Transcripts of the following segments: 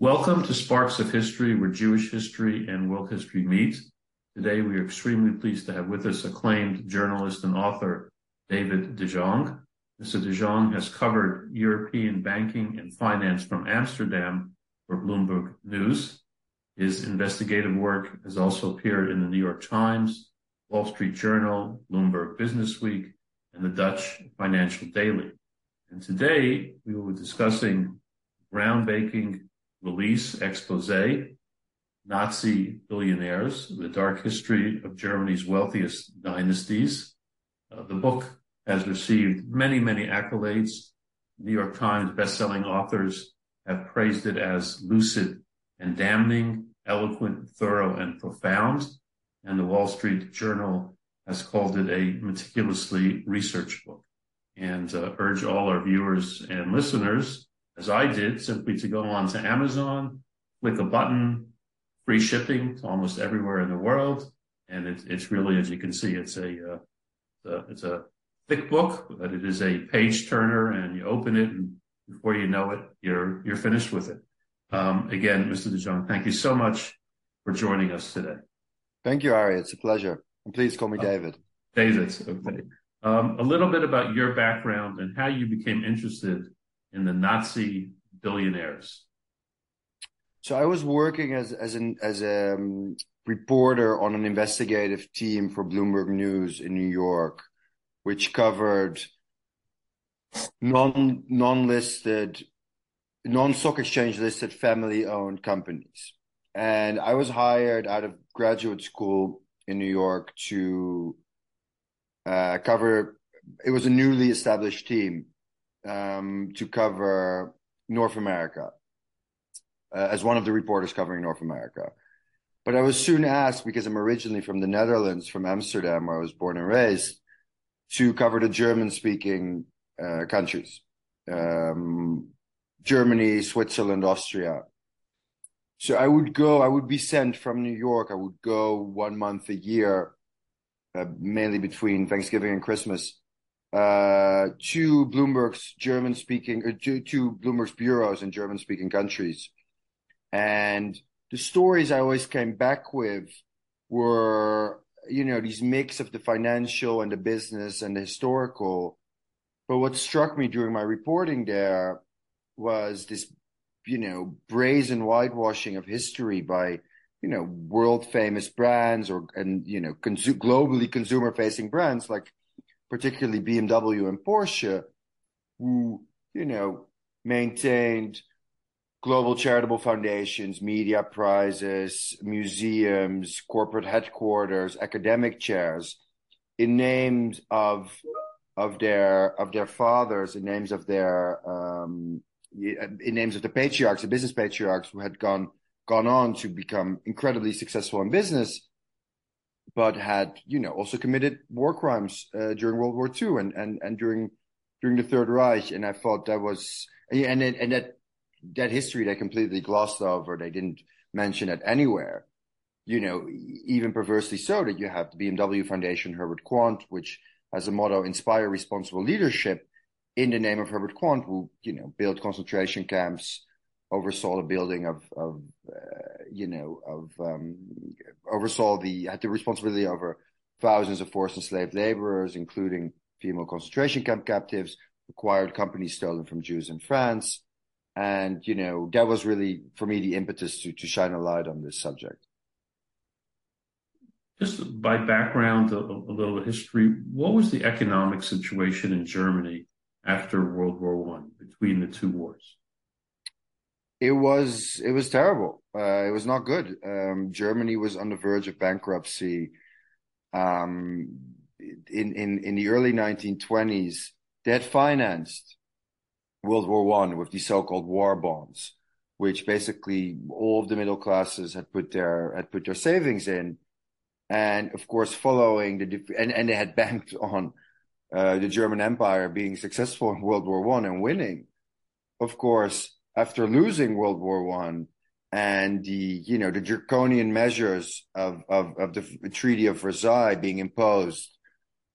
Welcome to Sparks of History, where Jewish history and world history meet. Today, we are extremely pleased to have with us acclaimed journalist and author David de Jong. Mr. de Jong has covered European banking and finance from Amsterdam for Bloomberg News. His investigative work has also appeared in the New York Times, Wall Street Journal, Bloomberg Business Week, and the Dutch Financial Daily. And today, we will be discussing groundbreaking release expose, Nazi billionaires, the dark history of Germany's wealthiest dynasties. Uh, the book has received many, many accolades. New York Times bestselling authors have praised it as lucid and damning, eloquent, thorough, and profound. And the Wall Street Journal has called it a meticulously researched book. And uh, urge all our viewers and listeners as I did, simply to go on to Amazon, click a button, free shipping to almost everywhere in the world. And it, it's really, as you can see, it's a, uh, it's a, it's a thick book, but it is a page turner and you open it and before you know it, you're, you're finished with it. Um, again, Mr. de Jong, thank you so much for joining us today. Thank you, Ari. It's a pleasure. And please call me uh, David. David, okay. Um, a little bit about your background and how you became interested in the Nazi billionaires? So I was working as as an as a um, reporter on an investigative team for Bloomberg News in New York, which covered non non listed, non stock exchange listed family owned companies. And I was hired out of graduate school in New York to uh, cover. It was a newly established team um, to cover North America uh, as one of the reporters covering North America. But I was soon asked, because I'm originally from the Netherlands, from Amsterdam, where I was born and raised, to cover the German speaking uh, countries um, Germany, Switzerland, Austria. So I would go, I would be sent from New York, I would go one month a year, uh, mainly between Thanksgiving and Christmas, uh, to Bloomberg's German speaking, uh, to, to Bloomberg's bureaus in German speaking countries. And the stories I always came back with were, you know, these mix of the financial and the business and the historical. But what struck me during my reporting there was this, you know, brazen whitewashing of history by, you know, world famous brands or, and, you know, consu- globally consumer facing brands like particularly BMW and Porsche, who, you know, maintained global charitable foundations, media prizes, museums, corporate headquarters, academic chairs in names of of their of their fathers, in names of their um, in names of the patriarchs, the business patriarchs who had gone gone on to become incredibly successful in business but had you know also committed war crimes uh, during World War II and and and during during the Third Reich. And I thought that was and and that that history they completely glossed over. They didn't mention it anywhere. You know, even perversely so that you have the BMW Foundation, Herbert Quandt, which has a motto: "Inspire responsible leadership." In the name of Herbert Quandt, who you know built concentration camps, oversaw the building of, of uh, you know, of um, oversaw the had the responsibility over thousands of forced enslaved laborers, including female concentration camp captives, acquired companies stolen from Jews in France, and you know that was really for me the impetus to to shine a light on this subject. Just by background, a, a little history. What was the economic situation in Germany after World War One between the two wars? It was it was terrible. Uh, it was not good. Um, Germany was on the verge of bankruptcy. Um, in in in the early 1920s, they had financed World War One with the so-called war bonds, which basically all of the middle classes had put their had put their savings in, and of course, following the and and they had banked on uh, the German Empire being successful in World War One and winning. Of course, after losing World War One and the you know the draconian measures of, of, of the Treaty of Versailles being imposed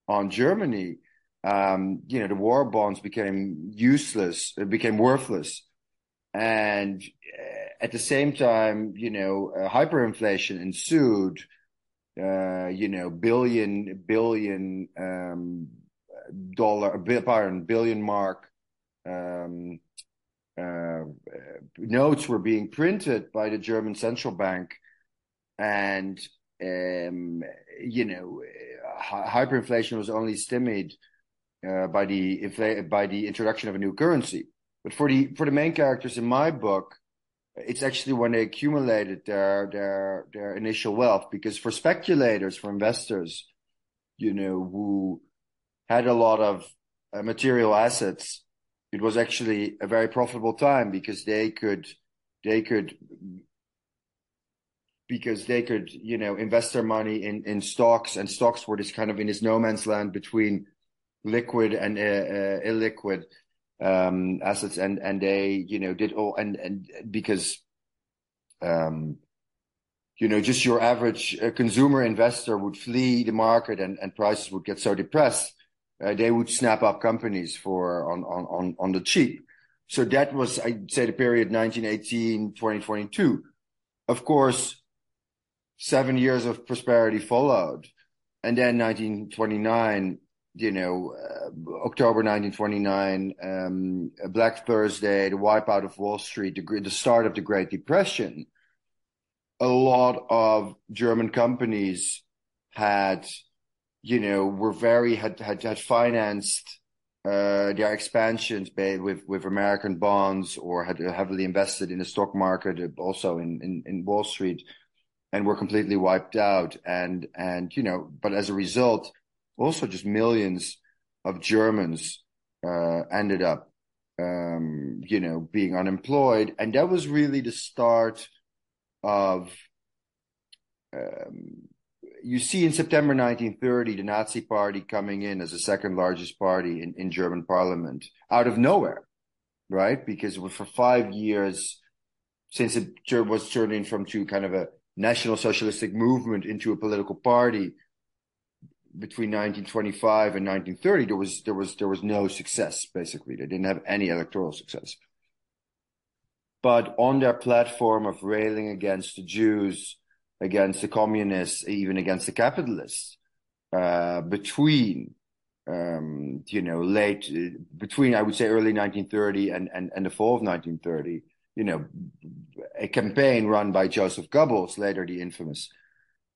on Germany, um, you know the war bonds became useless, it became worthless, and at the same time, you know, uh, hyperinflation ensued. Uh, you know, billion billion um, dollar, billion mark um, uh, notes were being printed by the German central bank, and um, you know, hyperinflation was only stymied uh, by the by the introduction of a new currency. But for the for the main characters in my book, it's actually when they accumulated their their their initial wealth. Because for speculators, for investors, you know, who had a lot of uh, material assets, it was actually a very profitable time because they could they could because they could you know invest their money in in stocks and stocks were this kind of in this no man's land between liquid and uh, uh, illiquid um, assets, and and they you know did all and and because um, you know just your average uh, consumer investor would flee the market and and prices would get so depressed, uh, they would snap up companies for on on on on the cheap. So that was I'd say the period 1918 2022. Of course, seven years of prosperity followed, and then 1929 you know, uh, October 1929, um, Black Thursday, the wipeout of Wall Street, the, the start of the Great Depression, a lot of German companies had, you know, were very, had, had, had financed, uh, their expansions with, with American bonds or had heavily invested in the stock market, also in, in, in Wall Street and were completely wiped out. And, and, you know, but as a result, also just millions of Germans uh, ended up, um, you know, being unemployed, and that was really the start of. Um, you see in September 1930 the Nazi Party coming in as the second largest party in, in German parliament out of nowhere, right? Because for five years, since it was turning from to kind of a national socialistic movement into a political party, between 1925 and 1930, there was there was there was no success. Basically, they didn't have any electoral success. But on their platform of railing against the Jews, against the communists, even against the capitalists, uh, between um, you know late between I would say early 1930 and and and the fall of 1930, you know, a campaign run by Joseph Goebbels, later the infamous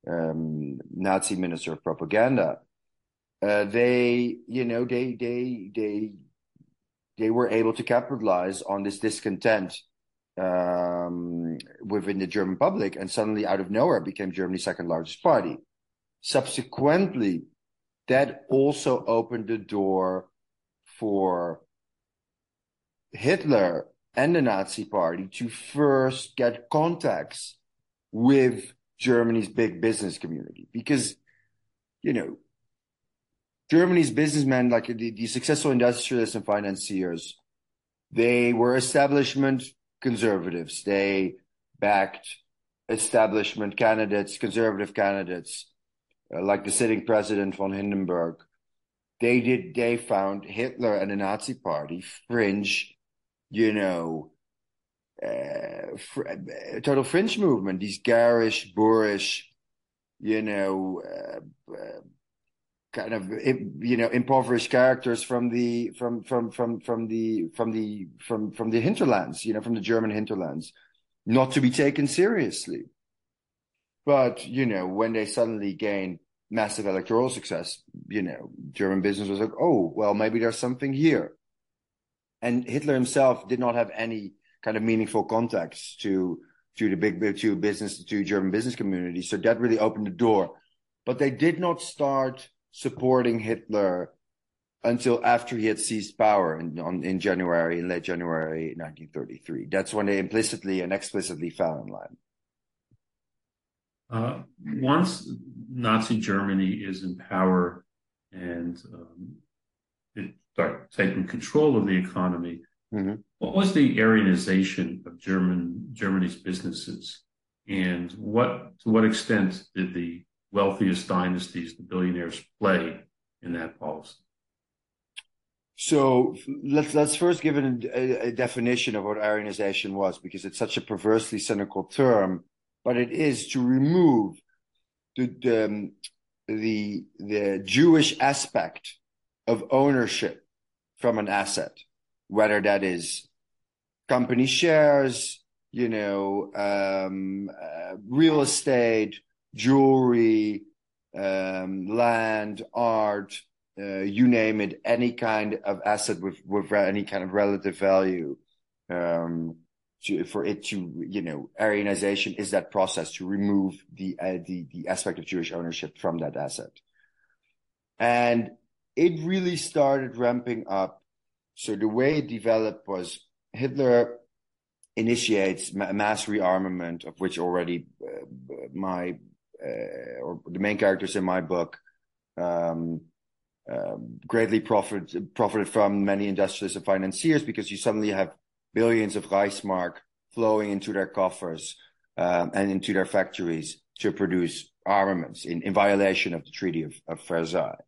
um, Nazi minister of propaganda, uh, they, you know, they, they, they, they were able to capitalize on this discontent um, within the German public, and suddenly, out of nowhere, became Germany's second largest party. Subsequently, that also opened the door for Hitler and the Nazi Party to first get contacts with Germany's big business community because, you know, Germany's businessmen, like the, the successful industrialists and financiers, they were establishment conservatives. They backed establishment candidates, conservative candidates, uh, like the sitting president von Hindenburg. They did, they found Hitler and the Nazi party fringe, you know, uh, fr- uh, total fringe movement, these garish, boorish, you know, uh, uh, kind of you know impoverished characters from the from from from from the from the from from the hinterlands, you know, from the German hinterlands, not to be taken seriously. But you know, when they suddenly gain massive electoral success, you know, German business was like, oh, well, maybe there's something here. And Hitler himself did not have any kind of meaningful contacts to to the big to business to German business community. So that really opened the door. But they did not start supporting Hitler until after he had seized power in, on, in January, in late January 1933. That's when they implicitly and explicitly fell in line. Uh, once Nazi Germany is in power and um, it start taking control of the economy, Mm-hmm. What was the Aryanization of German Germany's businesses, and what to what extent did the wealthiest dynasties, the billionaires, play in that policy? So let's let's first give it a, a, definition of what Aryanization was, because it's such a perversely cynical term, but it is to remove the the um, the, the Jewish aspect of ownership from an asset, whether that is company shares, you know, um, uh, real estate, jewelry, um, land, art, uh, you name it, any kind of asset with, with any kind of relative value, um, to, for it to, you know, Aryanization is that process to remove the, uh, the, the aspect of Jewish ownership from that asset. And it really started ramping up. So the way it developed was Hitler initiates mass rearmament, of which already uh, my uh, or the main characters in my book um, uh, greatly profit, profited from many industrialists and financiers because you suddenly have billions of Reichsmark flowing into their coffers um, and into their factories to produce armaments in, in violation of the Treaty of, of Versailles.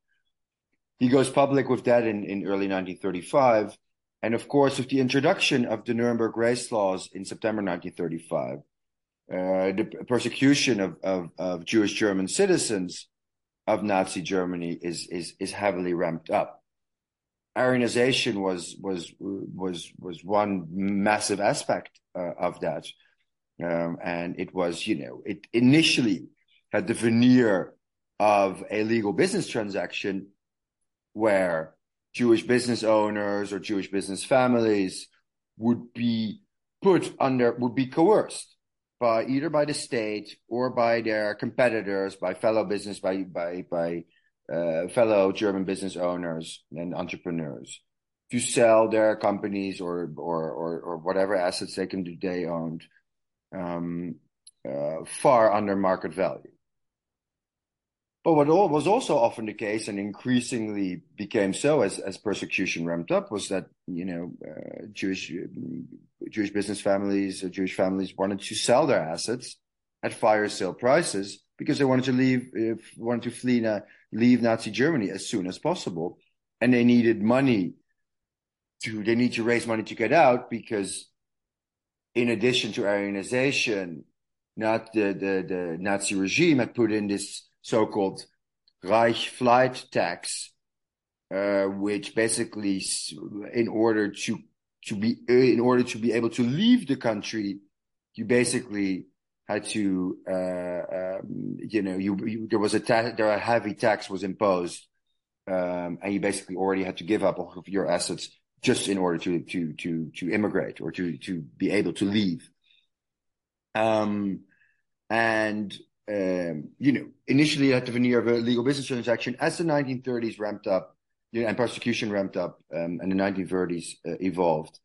He goes public with that in, in early 1935. And of course, with the introduction of the Nuremberg race laws in September 1935, uh, the persecution of, of, of Jewish German citizens of Nazi Germany is is is heavily ramped up. Aryanization was was was was one massive aspect uh, of that, um, and it was you know it initially had the veneer of a legal business transaction where Jewish business owners or Jewish business families would be put under would be coerced by either by the state or by their competitors, by fellow business, by by by uh, fellow German business owners and entrepreneurs to sell their companies or or or, or whatever assets they can do they owned um, uh, far under market value. But what was also often the case, and increasingly became so as, as persecution ramped up, was that you know uh, Jewish Jewish business families, Jewish families wanted to sell their assets at fire sale prices because they wanted to leave, wanted to flee, uh, leave Nazi Germany as soon as possible, and they needed money to they need to raise money to get out because, in addition to Aryanization, not the the, the Nazi regime had put in this so-called Reich flight tax, uh, which basically, in order to to be in order to be able to leave the country, you basically had to, uh, um, you know, you, you, there was a ta- there a heavy tax was imposed, um, and you basically already had to give up all of your assets just in order to to to to immigrate or to to be able to leave. Um, and um, you know, initially at the veneer of a legal business transaction. As the 1930s ramped up, you know, and persecution ramped up, um, and the 1930s uh, evolved,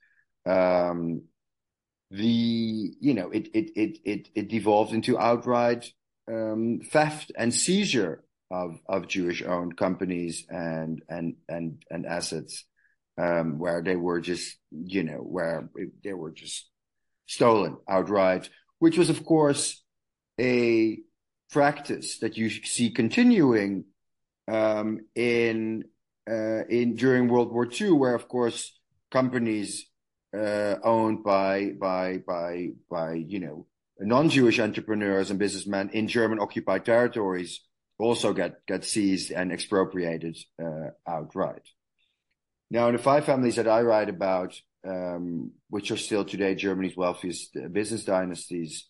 um, the you know, it it it it it devolved into outright um, theft and seizure of of Jewish owned companies and and and and assets, um, where they were just you know where they were just stolen outright, which was of course a practice that you see continuing um, in uh, in during World War II, where of course companies uh, owned by by by by you know non-Jewish entrepreneurs and businessmen in German occupied territories also get get seized and expropriated uh, outright. Now, in the five families that I write about, um, which are still today Germany's wealthiest business dynasties,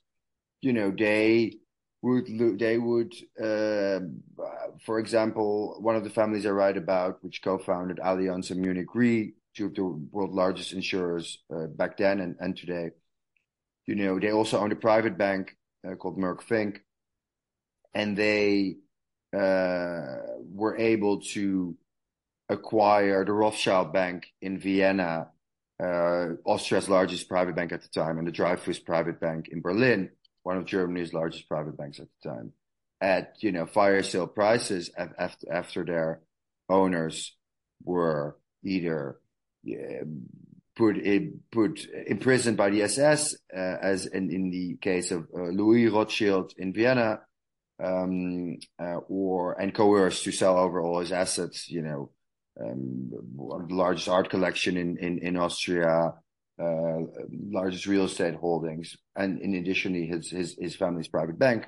you know they would they would uh, for example one of the families i write about which co-founded allianz and munich re two of the world's largest insurers uh, back then and, and today. You know they also owned a private bank uh, called merck finck and they uh, were able to acquire the rothschild bank in vienna uh, austria's largest private bank at the time and the dreyfus private bank in berlin one of Germany's largest private banks at the time, at you know fire sale prices after after their owners were either put in, put imprisoned by the SS, uh, as in, in the case of uh, Louis Rothschild in Vienna, um, uh, or and coerced to sell over all his assets, you know, um, the largest art collection in in, in Austria, uh, largest real estate holdings, and in addition, his his his family's private bank,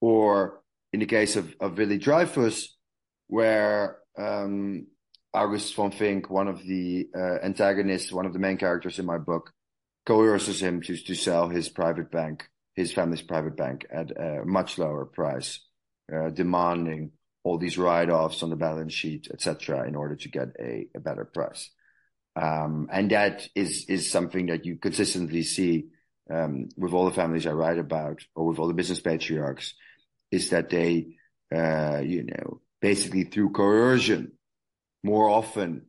or in the case of of Willy Dreyfus, where um, August von Finck, one of the uh, antagonists, one of the main characters in my book, coerces him to to sell his private bank, his family's private bank, at a much lower price, uh, demanding all these write-offs on the balance sheet, etc., in order to get a, a better price. Um, and that is something that you consistently see um, with all the families I write about, or with all the business patriarchs, is that they, uh, you know, basically through coercion, more often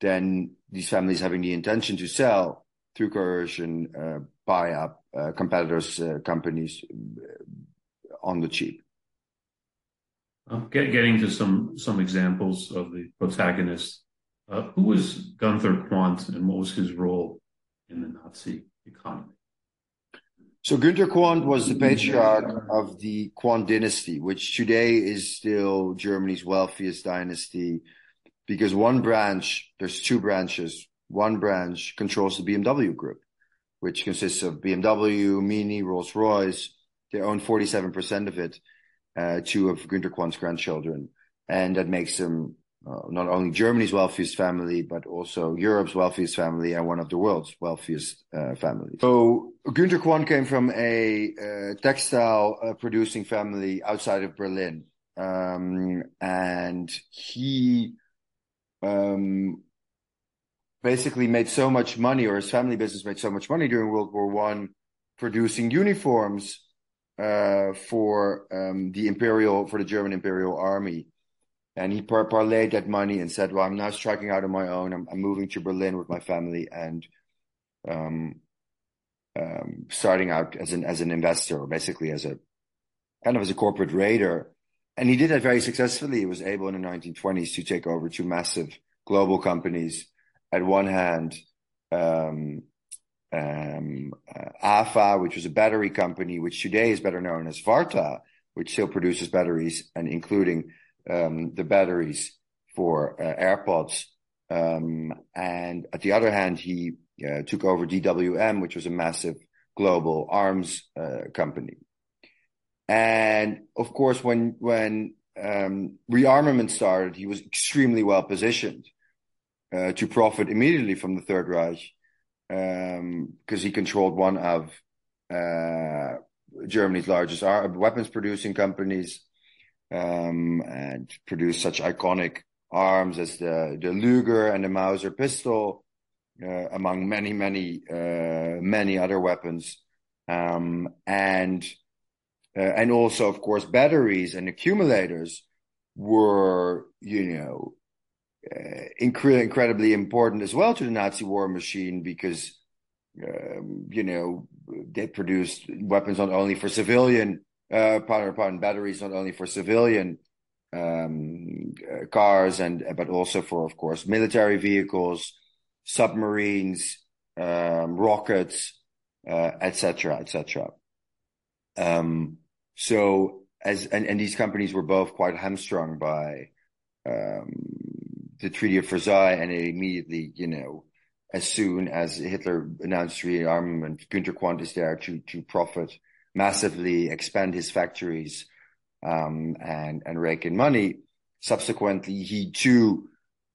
than these families having the intention to sell through coercion, uh, buy up uh, competitors' companies on the cheap. Get, getting to some examples of the protagonists. Uh, who was Gunther Quandt and what was his role in the Nazi economy? So Günther Quandt was the patriarch of the Quandt dynasty, which today is still Germany's wealthiest dynasty because one branch, there's two branches. One branch controls the BMW group, which consists of BMW, Mini, Rolls Royce. They own 47% of it uh, two of Günther Quandt's grandchildren. And that makes them uh, not only Germany's wealthiest family, but also Europe's wealthiest family and one of the world's wealthiest uh, families. So Günther Quandt came from a uh, textile uh, producing family outside of Berlin. Um, and he um, basically made so much money, or his family business made so much money during World War One, producing uniforms uh, for um, the imperial for the German imperial army, and he par- parlayed that money and said, "Well, I'm now striking out on my own. I'm, I'm moving to Berlin with my family and um, um, starting out as an as an investor, or basically as a kind of as a corporate raider." And he did that very successfully. He was able in the 1920s to take over two massive global companies. At one hand, um, um, uh, AFA, which was a battery company, which today is better known as Varta, which still produces batteries and including um, the batteries for uh, AirPods. Um, and at the other hand, he uh, took over DWM, which was a massive global arms uh, company. And of course, when when um, rearmament started, he was extremely well positioned uh, to profit immediately from the Third Reich because um, he controlled one of uh, Germany's largest weapons producing companies um, and produced such iconic arms as the, the Luger and the Mauser pistol, uh, among many, many, uh, many other weapons. Um, and, uh, and also, of course, batteries and accumulators were, you know, uh, incredibly important as well to the Nazi war machine because, um, you know, they produced weapons not only for civilian, uh, pardon, batteries not only for civilian um, cars and but also for, of course, military vehicles, submarines, um, rockets, etc., uh, etc. Et um, so as and, and these companies were both quite hamstrung by um, the Treaty of Versailles, and it immediately, you know, as soon as Hitler announced rearmament, Günther Quandt is there to to profit massively, expand his factories, um, and and rake in money. Subsequently, he too,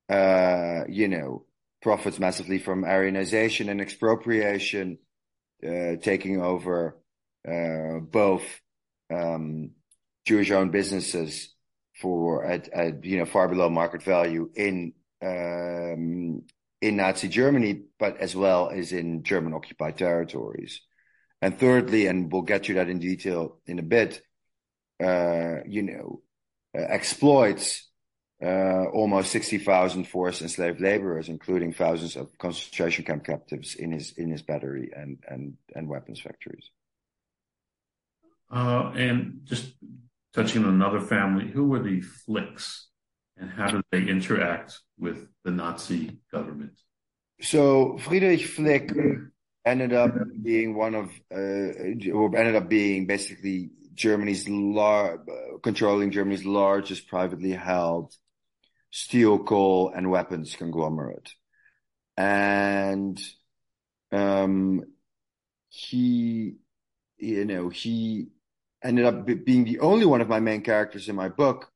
uh, you know, profits massively from Aryanization and expropriation, uh, taking over uh, both um, Jewish-owned businesses for at, at you know far below market value in um, in Nazi Germany, but as well as in German occupied territories. And thirdly, and we'll get to that in detail in a bit, uh, you know, uh, exploits uh, almost 60,000 forced enslaved laborers, including thousands of concentration camp captives in his in his battery and and and weapons factories. Uh, and just touching on another family, who were the Flicks and how did they interact with the Nazi government? So Friedrich Flick ended up being one of, uh, ended up being basically Germany's lar- controlling Germany's largest privately held steel, coal, and weapons conglomerate. And um, he, you know, he ended up being the only one of my main characters in my book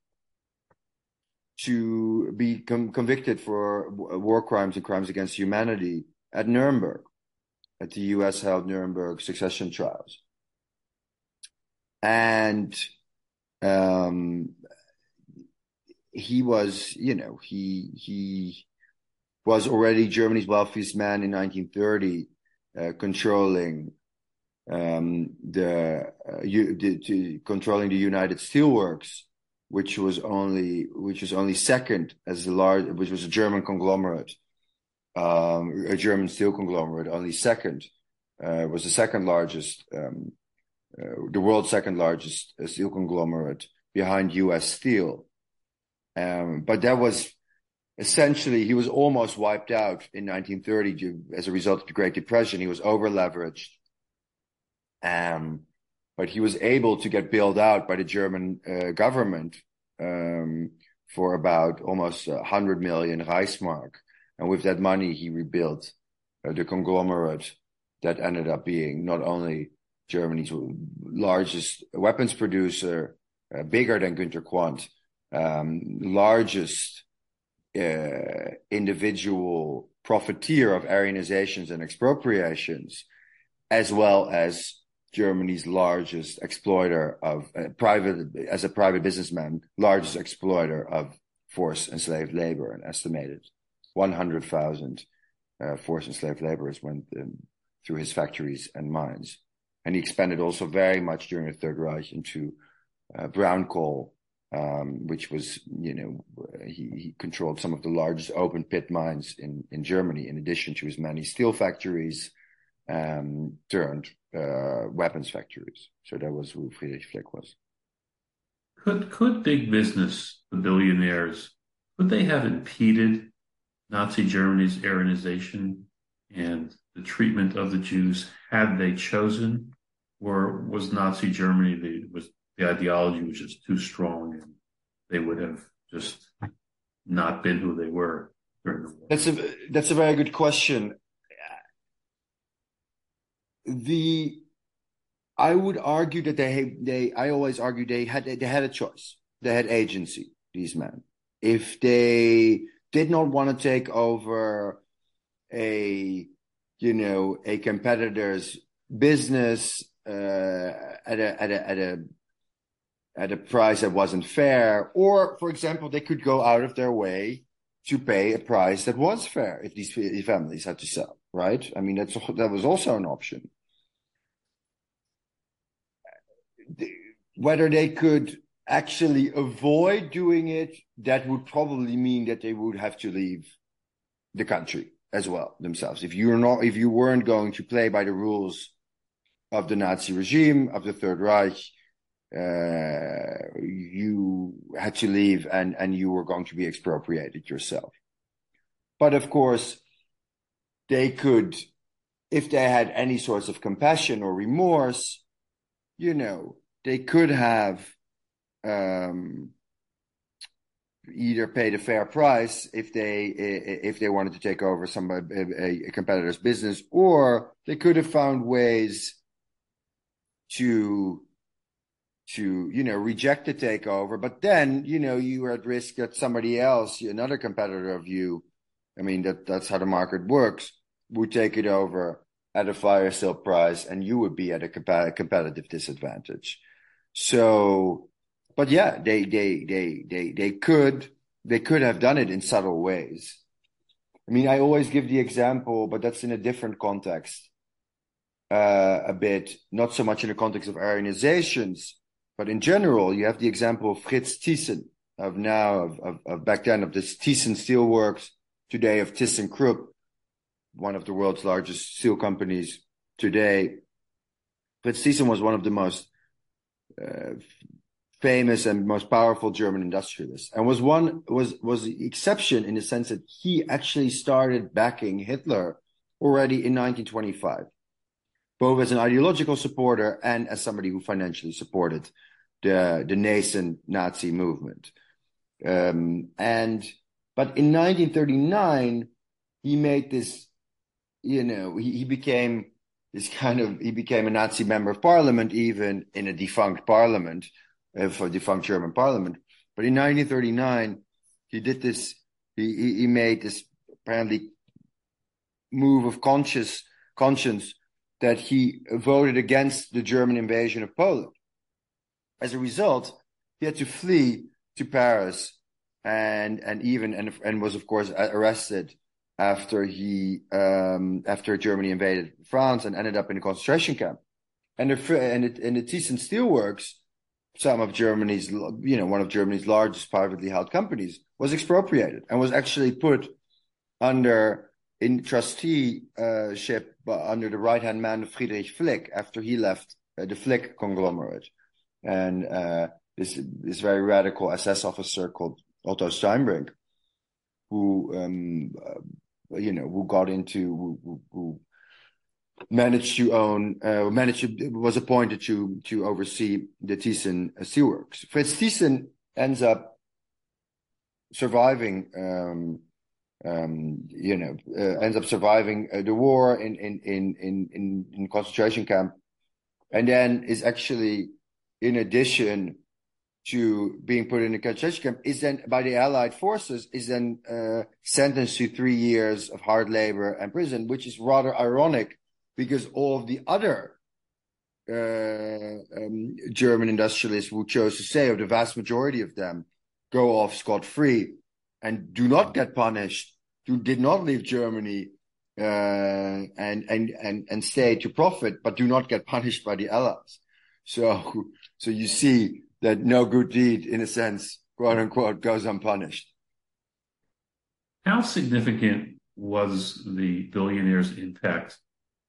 to be com- convicted for war crimes and crimes against humanity at Nuremberg, at the U.S. held Nuremberg succession trials. And um, he was, you know, he he was already Germany's wealthiest man in 1930, uh, controlling um, the, uh, the to, controlling the United Steelworks, which was only which was only second as the large, which was a German conglomerate, um, a German steel conglomerate, only second uh, was the second largest, um, uh, the world's second largest uh, steel conglomerate behind U.S. Steel. Um, but that was essentially he was almost wiped out in 1930 as a result of the Great Depression. He was over leveraged. Um, but he was able to get bailed out by the German uh, government um, for about almost 100 million Reichsmark. And with that money, he rebuilt uh, the conglomerate that ended up being not only Germany's largest weapons producer, uh, bigger than Günther Quandt, um, largest uh, individual profiteer of Aryanizations and expropriations, as well as Germany's largest exploiter of uh, private, as a private businessman, largest exploiter of forced enslaved labor, and estimated 100,000 uh, forced enslaved laborers went um, through his factories and mines. And he expanded also very much during the Third Reich into uh, brown coal, um, which was, you know, he, he, controlled some of the largest open pit mines in, in Germany, in addition to his many steel factories um, turned uh, weapons factories. So that was who Friedrich Flick was. Could could big business, the billionaires, could they have impeded Nazi Germany's Aryanization and the treatment of the Jews had they chosen, or was Nazi Germany the was the ideology was just too strong and they would have just not been who they were during the war? That's a that's a very good question the I would argue that they they I always argue they had they had a choice. They had agency. These men, if they did not want to take over a you know a competitor's business uh, at a at a at a at a price that wasn't fair, or for example, they could go out of their way to pay a price that was fair if these families had to sell. Right? I mean, that's that was also an option whether they could actually avoid doing it, that would probably mean that they would have to leave the country as well themselves. If you're not, if you weren't going to play by the rules of the Nazi regime of the Third Reich, uh, you had to leave and and you were going to be expropriated yourself. But of course, they could, if they had any sorts of compassion or remorse, you know, they could have um, either paid a fair price if they if they wanted to take over some a, a competitor's business, or they could have found ways to to you know reject the takeover. But then you know you are at risk that somebody else, another competitor of you, I mean that that's how the market works, would take it over at a fire sale price, and you would be at a competitive disadvantage. So, but yeah, they they they they they could they could have done it in subtle ways. I mean, I always give the example, but that's in a different context. Uh, a bit, not so much in the context of Aryanizations, but in general, you have the example of Fritz Thyssen of now, of, of, of back then, of this Thyssen Steelworks, today of ThyssenKrupp, one of the world's largest steel companies today. Fritz Thyssen was one of the most uh, famous and most powerful German industrialist, and was one was was the exception in the sense that he actually started backing Hitler already in 1925, both as an ideological supporter and as somebody who financially supported the the nascent Nazi movement. Um, and But in 1939, he made this, you know, he, he became this kind of, he became a Nazi member of parliament, even in a defunct parliament, uh, for defunct German parliament. But in 1939, he did this, he, he, made this apparently move of conscious conscience that he voted against the German invasion of Poland. As a result, he had to flee to Paris and and even and and was of course arrested after he um, after Germany invaded France and ended up in a concentration camp. And the and it, and the Thyssen Steelworks, some of Germany's you know one of Germany's largest privately held companies, was expropriated and was actually put under in trusteeship under the right hand man of Friedrich Flick after he left uh, the Flick conglomerate. And uh, this this very radical SS officer called Otto Steinbrinck, who um, uh, you know who got into who, who managed to own uh, managed to, was appointed to to oversee the Thyssen Steelworks. Fritz Thyssen ends up surviving. Um, um, you know, uh, ends up surviving uh, the war in in in in in concentration camp, and then is actually, in addition to being put in a concentration camp, is then by the Allied forces is then uh, sentenced to three years of hard labor and prison, which is rather ironic because all of the other uh, um, German industrialists who chose to say, or the vast majority of them, go off scot free and do not get punished, who did not leave Germany uh, and and and and stay to profit, but do not get punished by the Allies. So so you see that no good deed, in a sense, quote unquote, goes unpunished. How significant was the billionaire's impact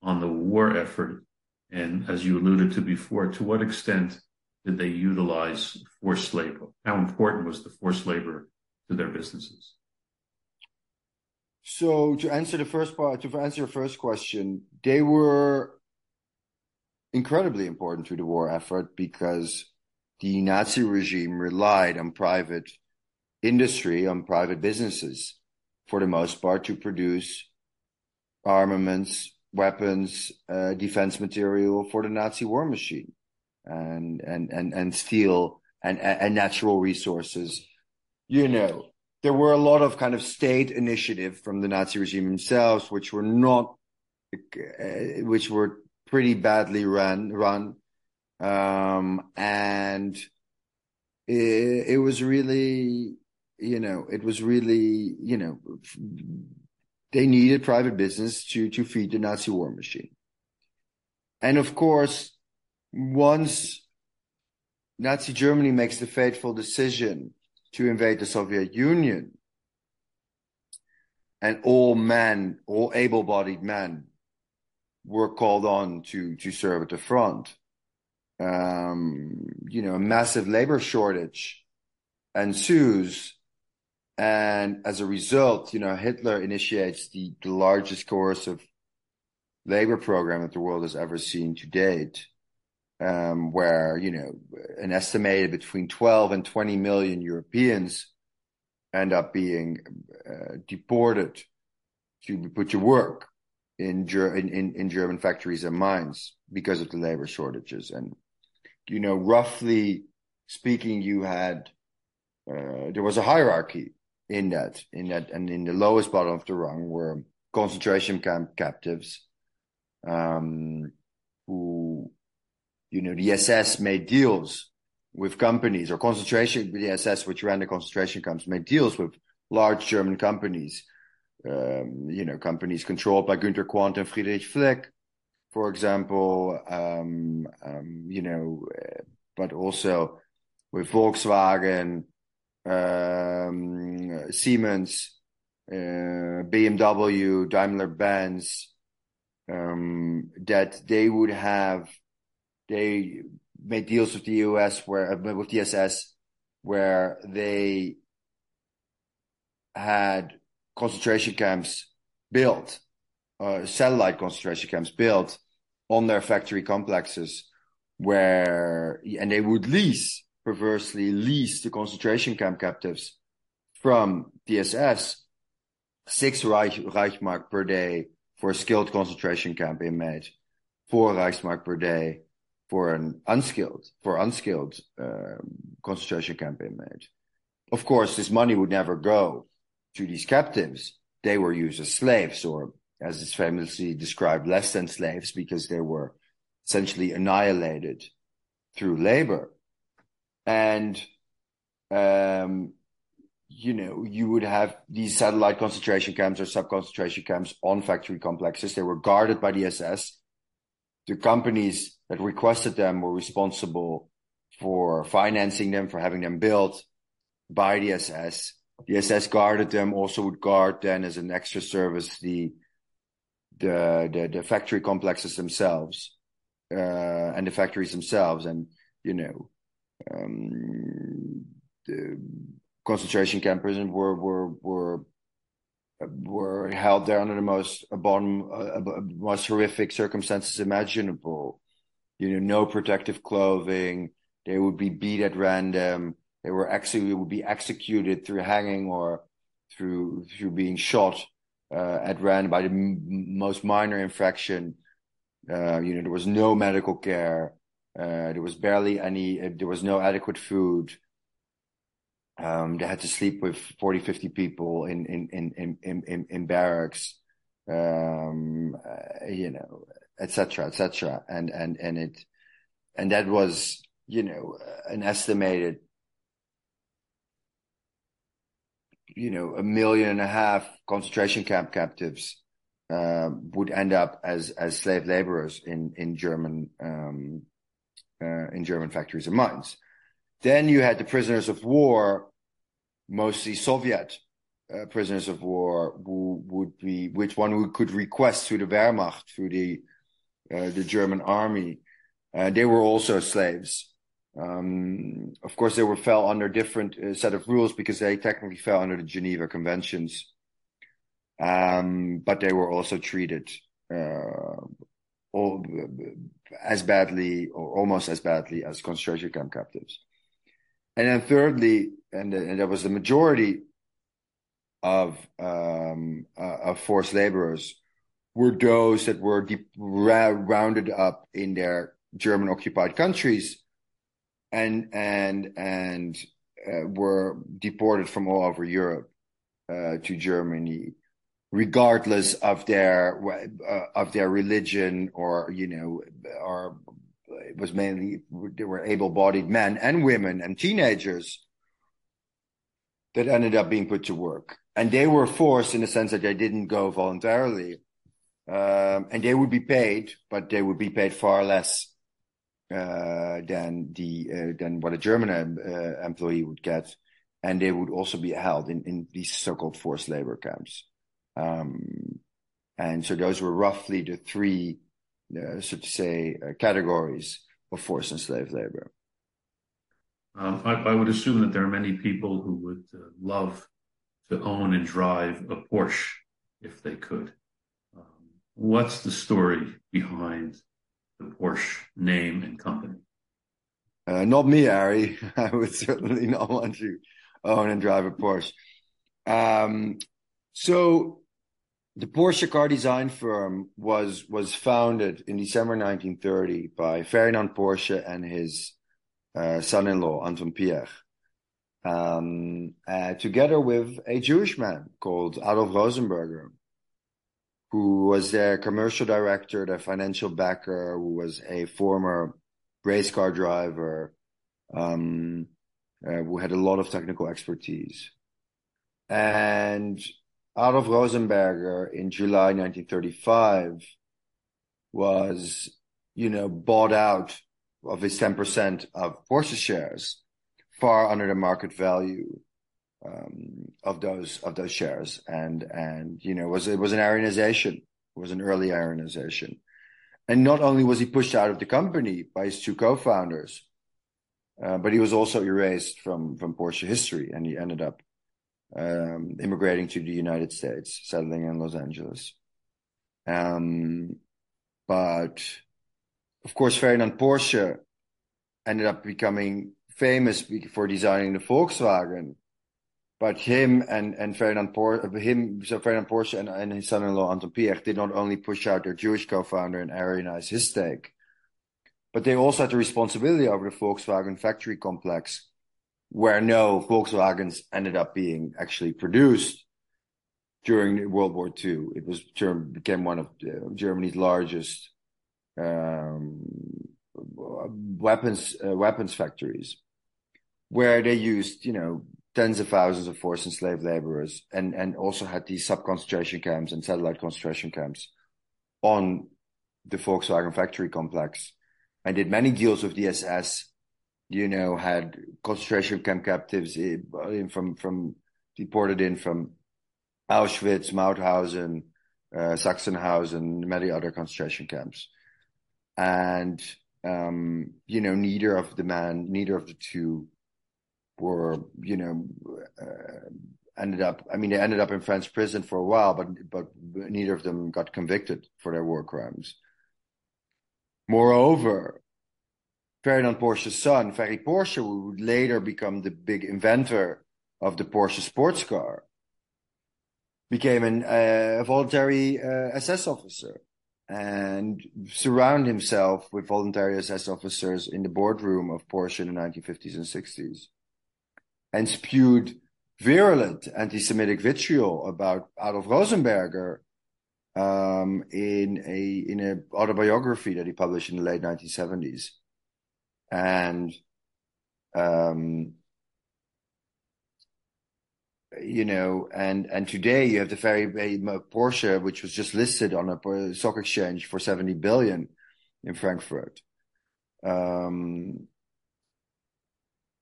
on the war effort? And as you alluded to before, to what extent did they utilize forced labor? How important was the forced labor to their businesses? So to answer the first part, to answer your first question, they were incredibly important to the war effort because the Nazi regime relied on private industry, on private businesses, for the most part, to produce armaments, weapons, uh, defense material for the Nazi war machine, and and and and steel and and natural resources. You know, there were a lot of kind of state initiative from the Nazi regime themselves, which were not, uh, which were pretty badly run, run, um, and it, it was really, you know, it was really, you know, they needed private business to to feed the Nazi war machine, and of course, once Nazi Germany makes the fateful decision to invade the Soviet Union. And all men, all able bodied men were called on to, to serve at the front. Um, you know, a massive labor shortage ensues. And as a result, you know, Hitler initiates the, the largest coercive labor program that the world has ever seen to date um, where you know an estimated between 12 and 20 million Europeans end up being uh, deported to put to work in, in, in German factories and mines because of the labor shortages. And you know, roughly speaking, you had uh, there was a hierarchy in that in that and in the lowest bottom of the rung were concentration camp captives um, who you know, the SS made deals with companies or concentration, the SS, which ran the concentration camps, made deals with large German companies, um, you know, companies controlled by Günther Quandt and Friedrich Flick, for example, um, um, you know, but also with Volkswagen, um, Siemens, uh, BMW, Daimler Benz, um, that they would have they made deals with the US where uh, with the SS where they had concentration camps built, uh, satellite concentration camps built on their factory complexes where, and they would lease, perversely lease the concentration camp captives from the SS, six Reich, Reichsmark per day for a skilled concentration camp inmate, four Reichsmark per day for an unskilled, for unskilled uh, concentration camp inmate. Of course, this money would never go to these captives. They were used as slaves, or as is famously described, less than slaves, because they were essentially annihilated through labor. And, um, you know, you would have these satellite concentration camps or sub concentration camps on factory complexes. They were guarded by the SS. The companies that requested them were responsible for financing them, for having them built by the SS. The SS guarded them, also would guard then as an extra service the the the, the factory complexes themselves uh, and the factories themselves, and you know, um, the concentration camp prisons were were were were held there under the most bottom, uh, most horrific circumstances imaginable. You know, no protective clothing. They would be beat at random. They were actually would be executed through hanging or through through being shot uh, at random by the m- most minor infraction. Uh, you know, there was no medical care. Uh, there was barely any. Uh, there was no adequate food. Um, they had to sleep with 40, 50 people in in in in in, in barracks. Um, uh, you know, etc., etc., and and and it, and that was you know an estimated you know, a million and a half concentration camp captives uh, would end up as as slave laborers in in German um, uh, in German factories and mines. Then you had the prisoners of war, mostly Soviet uh, prisoners of war, who would be which one who could request through the Wehrmacht, through the uh, the German army. Uh, they were also slaves. Um, of course, they were fell under different uh, set of rules because they technically fell under the Geneva Conventions, um, but they were also treated uh, all, as badly or almost as badly as concentration camp captives. And then thirdly, and, and was the majority of um, uh, of forced laborers were those that were de- ra- rounded up in their German occupied countries and and and uh, were deported from all over Europe uh, to Germany, regardless of their uh, of their religion or you know or it was mainly they were able-bodied men and women and teenagers that ended up being put to work, and they were forced in the sense that they didn't go voluntarily, um, and they would be paid, but they would be paid far less uh, than the uh, than what a German uh, employee would get, and they would also be held in in these so-called forced labor camps. Um, and so those were roughly the three, uh, so to say, uh, categories of forced and slave labor. Um, I, I, would assume that there are many people who would uh, love to own and drive a Porsche if they could. Um, what's the story behind the Porsche name and company? Uh, not me, Ari. I would certainly not want to own and drive a Porsche. Um, so the Porsche car design firm was was founded in December 1930 by Ferdinand Porsche and his uh, son-in-law Anton Piëch, um, uh, together with a Jewish man called Adolf Rosenberger, who was their commercial director, their financial backer, who was a former race car driver, um, uh, who had a lot of technical expertise. And Adolf Rosenberger in July 1935 was, you know, bought out of his 10% of Porsche shares far under the market value um, of those of those shares, and and you know was it was an Aryanization, it was an early Aryanization, and not only was he pushed out of the company by his two co-founders, uh, but he was also erased from from Porsche history, and he ended up um, immigrating to the United States, settling in Los Angeles. Um, but of course, Ferdinand Porsche ended up becoming famous for designing the Volkswagen but him and and Ferdinand Porsche, him so Ferdinand Porsche and, and his son-in-law Anton Piëch did not only push out their Jewish co-founder and Aryanize his stake, but they also had the responsibility over the Volkswagen factory complex, where no Volkswagens ended up being actually produced during World War II. It was became one of Germany's largest um, weapons uh, weapons factories, where they used you know tens of thousands of forced and slave laborers, and and also had these sub concentration camps and satellite concentration camps on the Volkswagen factory complex, and did many deals with the SS. You know, had concentration camp captives in, from from deported in from Auschwitz, Mauthausen, uh, Sachsenhausen, many other concentration camps, and um, you know, neither of the man, neither of the two were, you know, uh, ended up. I mean, they ended up in French prison for a while, but but neither of them got convicted for their war crimes. Moreover, Ferdinand Porsche's son, Ferry Porsche, who would later become the big inventor of the Porsche sports car, became an, uh, a voluntary uh, SS officer and surround himself with voluntary SS officers in the boardroom of Porsche in the 1950s and 60s and spewed virulent anti-Semitic vitriol about Adolf Rosenberger um, in a in an autobiography that he published in the late 1970s, and um, you know, and and today you have the very Porsche, which was just listed on a stock exchange for 70 billion in Frankfurt. Um,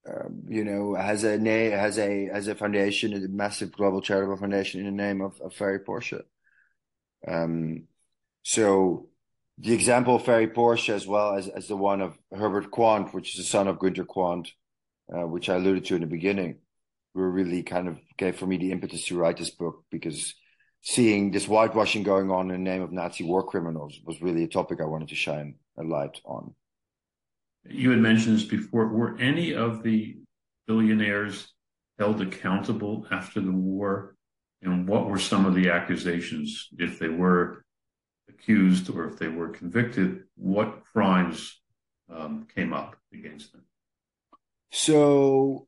um, you know, has a has a has a foundation, a massive global charitable foundation in the name of, of Ferry Porsche. Um, so the example of Ferry Porsche, as well as as the one of Herbert Quandt, which is the son of Günther Quandt, uh, which I alluded to in the beginning, were really kind of gave for me the impetus to write this book because seeing this whitewashing going on in the name of Nazi war criminals was really a topic I wanted to shine a light on. You had mentioned this before. Were any of the billionaires held accountable after the war? And what were some of the accusations, if they were accused or if they were convicted? What crimes um, came up against them? So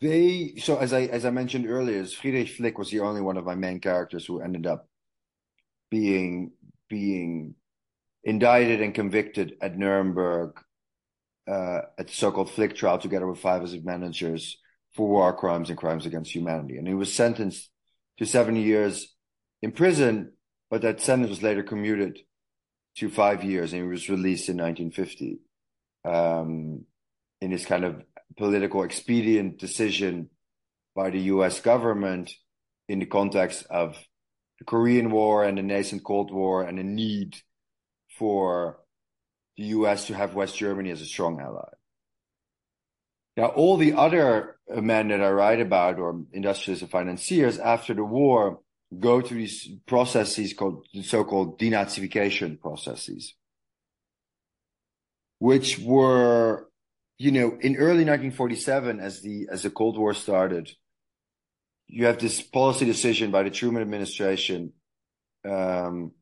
they so as I as I mentioned earlier, Friedrich Flick was the only one of my main characters who ended up being being indicted and convicted at Nuremberg uh, at the so-called Flick trial together with five of his managers for war crimes and crimes against humanity. And he was sentenced to 70 years in prison, but that sentence was later commuted to five years and he was released in 1950 um, in this kind of political expedient decision by the US government in the context of the Korean War and the nascent Cold War and the need for the US to have West Germany as a strong ally. Now, all the other men that I write about, or industrialists and financiers, after the war, go through these processes called the so-called denazification processes, which were, you know, in early 1947, as the as the Cold War started, you have this policy decision by the Truman administration um,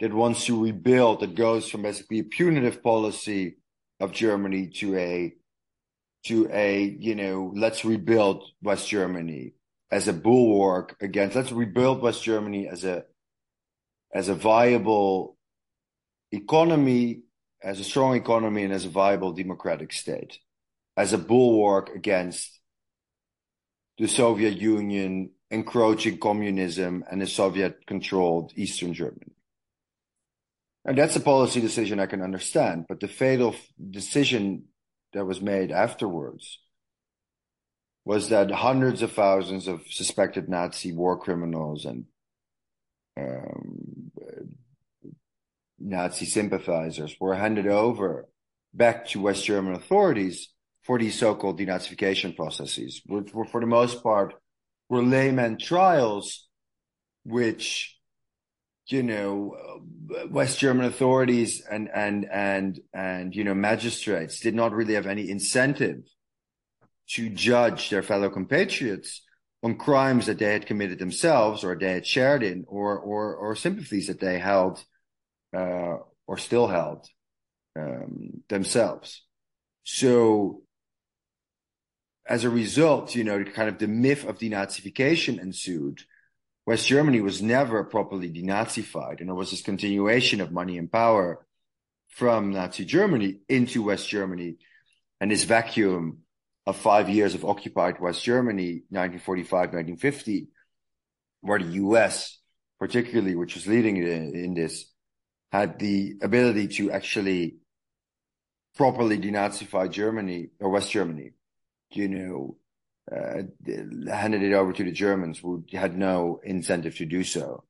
that wants to rebuild, that goes from basically a punitive policy of Germany to a to a you know let's rebuild West Germany as a bulwark against let's rebuild West Germany as a as a viable economy, as a strong economy, and as a viable democratic state, as a bulwark against the Soviet Union encroaching communism and the Soviet controlled Eastern Germany. And that's a policy decision I can understand, but the fatal decision that was made afterwards was that hundreds of thousands of suspected Nazi war criminals and um, Nazi sympathizers were handed over back to West German authorities for these so-called denazification processes, which were for the most part were layman trials, which you know, West German authorities and and and and you know magistrates did not really have any incentive to judge their fellow compatriots on crimes that they had committed themselves or they had shared in or or or sympathies that they held uh, or still held um, themselves. So as a result, you know, kind of the myth of denazification ensued. West Germany was never properly denazified, and there was this continuation of money and power from Nazi Germany into West Germany, and this vacuum of five years of occupied West Germany, 1945, 1950, where the US, particularly, which was leading in, in this, had the ability to actually properly denazify Germany or West Germany, you know, uh, handed it over to the Germans who had no incentive to do so.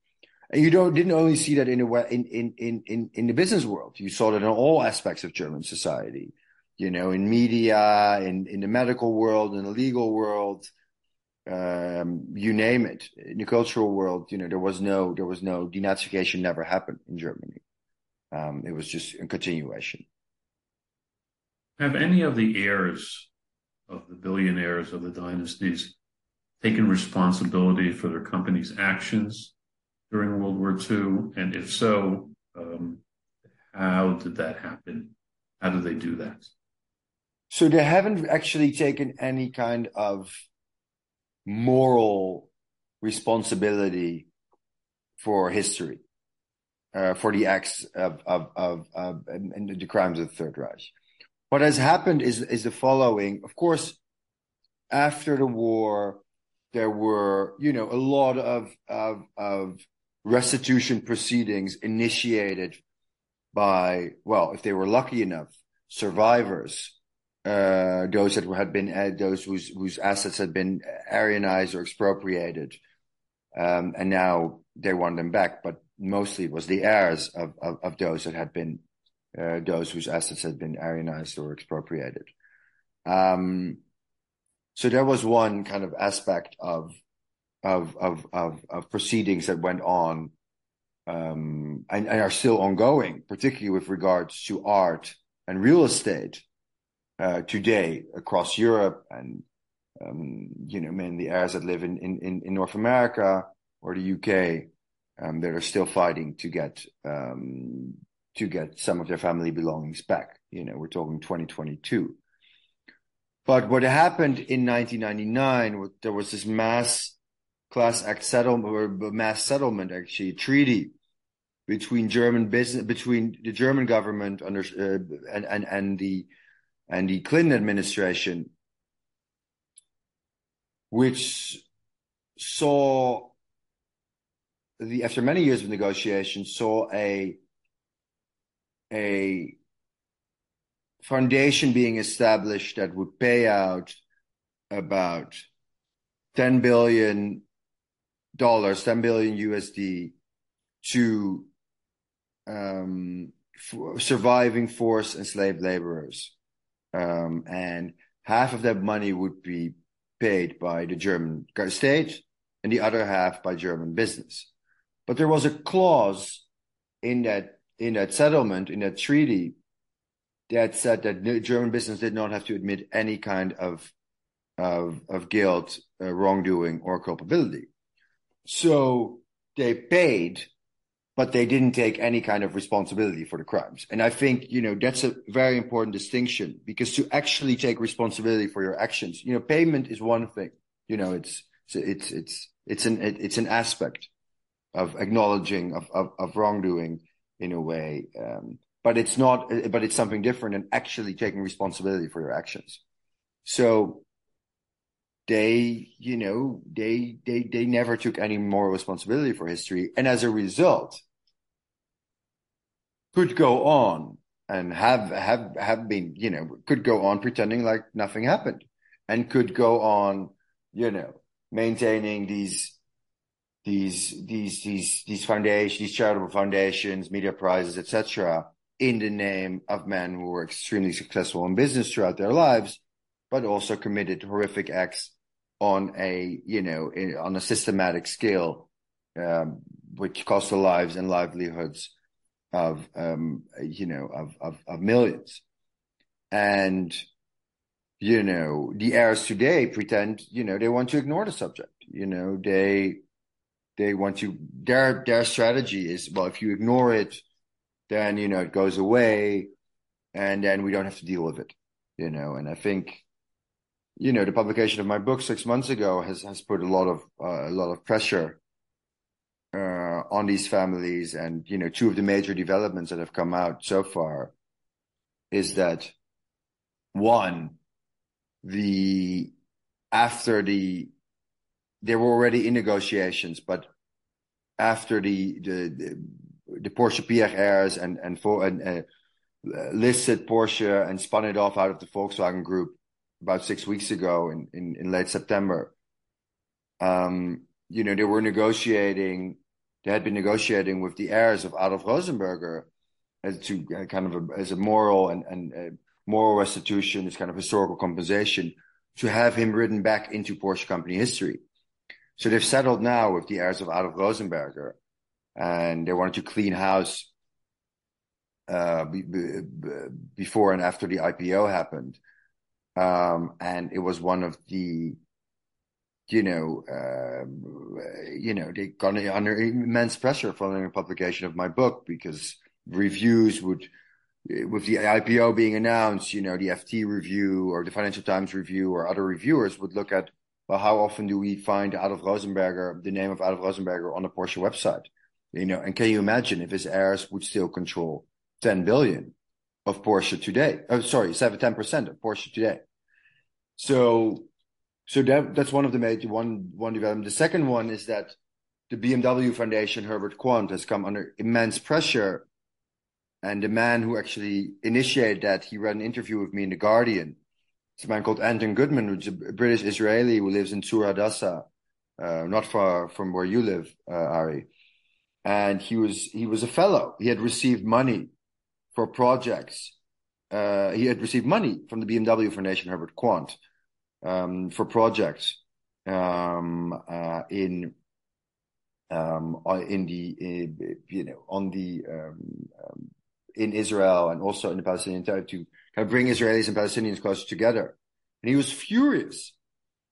And you don't didn't only see that in a in in in in the business world. You saw that in all aspects of German society you know, in media, in, in the medical world, in the legal world, um, you name it. In the cultural world, you know, there was no, there was no denazification never happened in Germany. Um, it was just a continuation. Have any of the heirs of the billionaires of the dynasties taken responsibility for their company's actions during World War II? And if so, um, how did that happen? How did they do that? So they haven't actually taken any kind of moral responsibility for history, uh, for the acts of, of, of, of and the crimes of the Third Reich. What has happened is, is the following. Of course, after the war, there were, you know, a lot of, of, of restitution proceedings initiated by, well, if they were lucky enough, survivors uh, those that had been uh, those whose whose assets had been Aryanized or expropriated, um, and now they want them back. But mostly it was the heirs of of, of those that had been uh, those whose assets had been Aryanized or expropriated. Um, so there was one kind of aspect of of of of, of proceedings that went on um, and, and are still ongoing, particularly with regards to art and real estate uh, today across Europe and um, you know mainly heirs that live in, in, in North America or the UK um, that are still fighting to get um, to get some of their family belongings back. You know, we're talking 2022. But what happened in 1999, there was this mass class act settlement or mass settlement, actually, treaty between German business, between the German government under uh, and, and and the and the Clinton administration, which saw the after many years of negotiations saw a a foundation being established that would pay out about 10 billion dollars 10 billion USD to um, surviving forced enslaved laborers um, and half of that money would be paid by the German state and the other half by German business. But there was a clause in that in that settlement in that treaty that said that German business did not have to admit any kind of of, of guilt, uh, wrongdoing, or culpability. So they paid but they didn't take any kind of responsibility for the crimes. And I think, you know, that's a very important distinction because to actually take responsibility for your actions, you know, payment is one thing, you know, it's, it's, it's, it's an, it's an aspect of acknowledging of, of, of wrongdoing in a way. Um, but it's not, but it's something different than actually taking responsibility for your actions. So they, you know, they, they, they never took any moral responsibility for history. And as a result, could go on and have, have, have been, you know, could go on pretending like nothing happened and could go on, you know, maintaining these, these, these, these, these foundations, these charitable foundations, media prizes, etc., in the name of men who were extremely successful in business throughout their lives but also committed horrific acts on a you know on a systematic scale, um, which cost the lives and livelihoods of um, you know of, of, of millions, and you know, the heirs today pretend, you know, they want to ignore the subject. You know, they they want to their their strategy is well, if you ignore it, then you know it goes away, and then we don't have to deal with it. You know, and I think, you know, the publication of my book six months ago has has put a lot of uh, a lot of pressure uh, on these families, and you know, two of the major developments that have come out so far is that one, the after the there were already in negotiations, but after the the the, the Porsche Piëch heirs and and for and uh, listed Porsche and spun it off out of the Volkswagen Group about six weeks ago in in, in late September. Um, you know, they were negotiating. They had been negotiating with the heirs of Adolf Rosenberger as to uh, kind of a, as a moral and and uh, moral restitution, as kind of historical compensation, to have him written back into Porsche company history. So they've settled now with the heirs of Adolf Rosenberger, and they wanted to clean house uh, be, be, before and after the IPO happened. Um, and it was one of the, you know, uh, you know, they got under immense pressure following the publication of my book because reviews would, with the IPO being announced, you know, the FT review or the Financial Times review or other reviewers would look at, well, how often do we find Adolf Rosenberger, the name of Adolf Rosenberger on the Porsche website? You know, and can you imagine if his heirs would still control 10 billion of Porsche today? Oh, sorry, 7, 10% of Porsche today. So, so that, that's one of the major, one, one development. The second one is that the BMW Foundation, Herbert Quandt, has come under immense pressure and the man who actually initiated that, he read an interview with me in The Guardian. It's a man called Anton Goodman, who's a British Israeli who lives in Tzur Hadassah, uh, not far from where you live, uh, Ari. And he was he was a fellow. He had received money for projects. Uh, he had received money from the BMW Foundation, Herbert Quandt, um, for projects um, uh, in um, in the uh, you know on the um, um, in Israel and also in the Palestinian territory to kind of bring Israelis and Palestinians closer together. And he was furious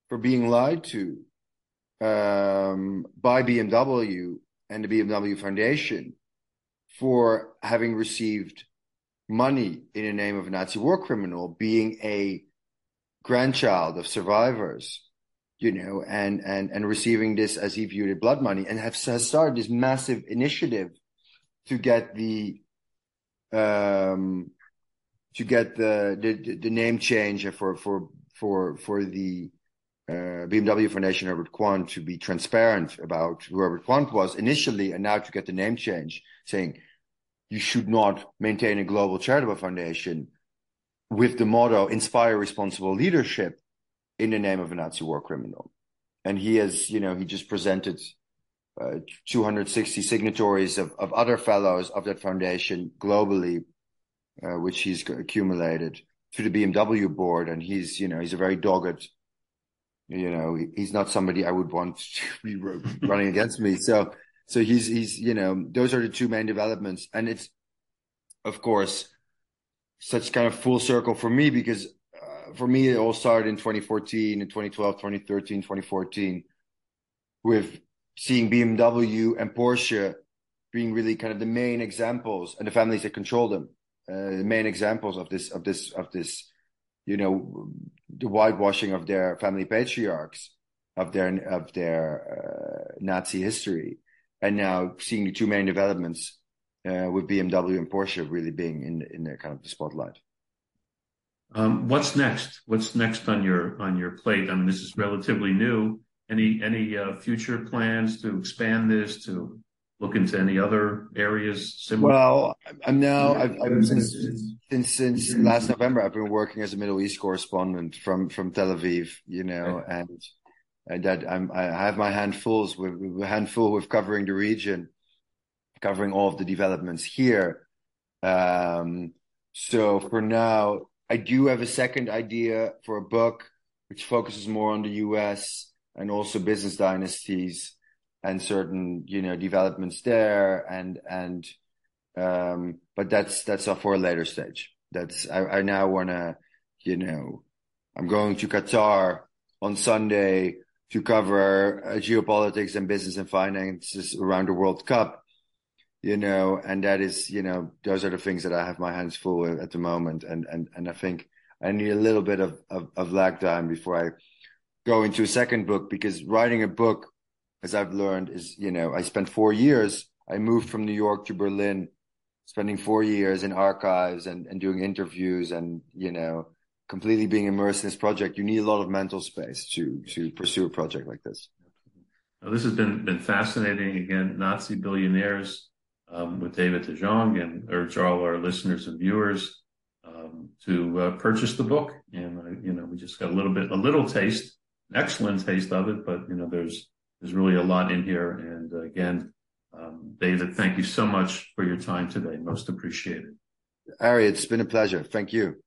for being lied to um, by BMW and the BMW Foundation for having received money in the name of a Nazi war criminal, being a grandchild of survivors, you know, and and and receiving this as he viewed it blood money, and have, has started this massive initiative to get the um, to get the, the the name change for for for for the uh, BMW Foundation Herbert Quandt to be transparent about who Herbert Quandt was initially, and now to get the name change, saying you should not maintain a global charitable foundation with the motto "Inspire responsible leadership" in the name of a Nazi war criminal. And he has, you know, he just presented uh, 260 signatories of, of other fellows of that foundation globally, uh, which he's accumulated to the BMW board. And he's, you know, he's a very dogged, you know, he's not somebody I would want to be running against me. So, so he's, he's, you know, those are the two main developments. And it's, of course, such kind of full circle for me because uh, for me, it all started in 2014 and 2012, 2013, 2014 with seeing BMW and Porsche being really kind of the main examples and the families that control them, uh, the main examples of this, of this, of this, you know, the whitewashing of their family patriarchs, of their, of their uh, Nazi history. And now seeing the two main developments uh, with BMW and Porsche really being in, in the kind of the spotlight. Um, what's next? What's next on your on your plate? I mean, this is relatively new. Any any uh, future plans to expand this to look into any other areas similar? Well, I'm now I've, I've since, since since last November I've been working as a Middle East correspondent from from Tel Aviv, you know, and and that I'm I have my handfuls with, with handful with covering the region, covering all of the developments here. Um, so for now, I do have a second idea for a book which focuses more on the U.S and also business dynasties and certain you know developments there and and um but that's that's for a later stage that's i, I now want to you know I'm going to Qatar on Sunday to cover uh, geopolitics and business and finances around the World Cup. You know, and that is, you know, those are the things that I have my hands full with at the moment, and and and I think I need a little bit of of, of lag time before I go into a second book because writing a book, as I've learned, is you know I spent four years. I moved from New York to Berlin, spending four years in archives and and doing interviews and you know completely being immersed in this project, you need a lot of mental space to to pursue a project like this. Now, this has been been fascinating. Again, Nazi billionaires um, with David de Jong, and urge all our listeners and viewers um, to uh, purchase the book. And uh, you know, we just got a little bit, a little taste, excellent taste of it, but you know, there's there's really a lot in here. And uh, again, um, David, thank you so much for your time today. Most appreciated. Ari, it's been a pleasure. Thank you.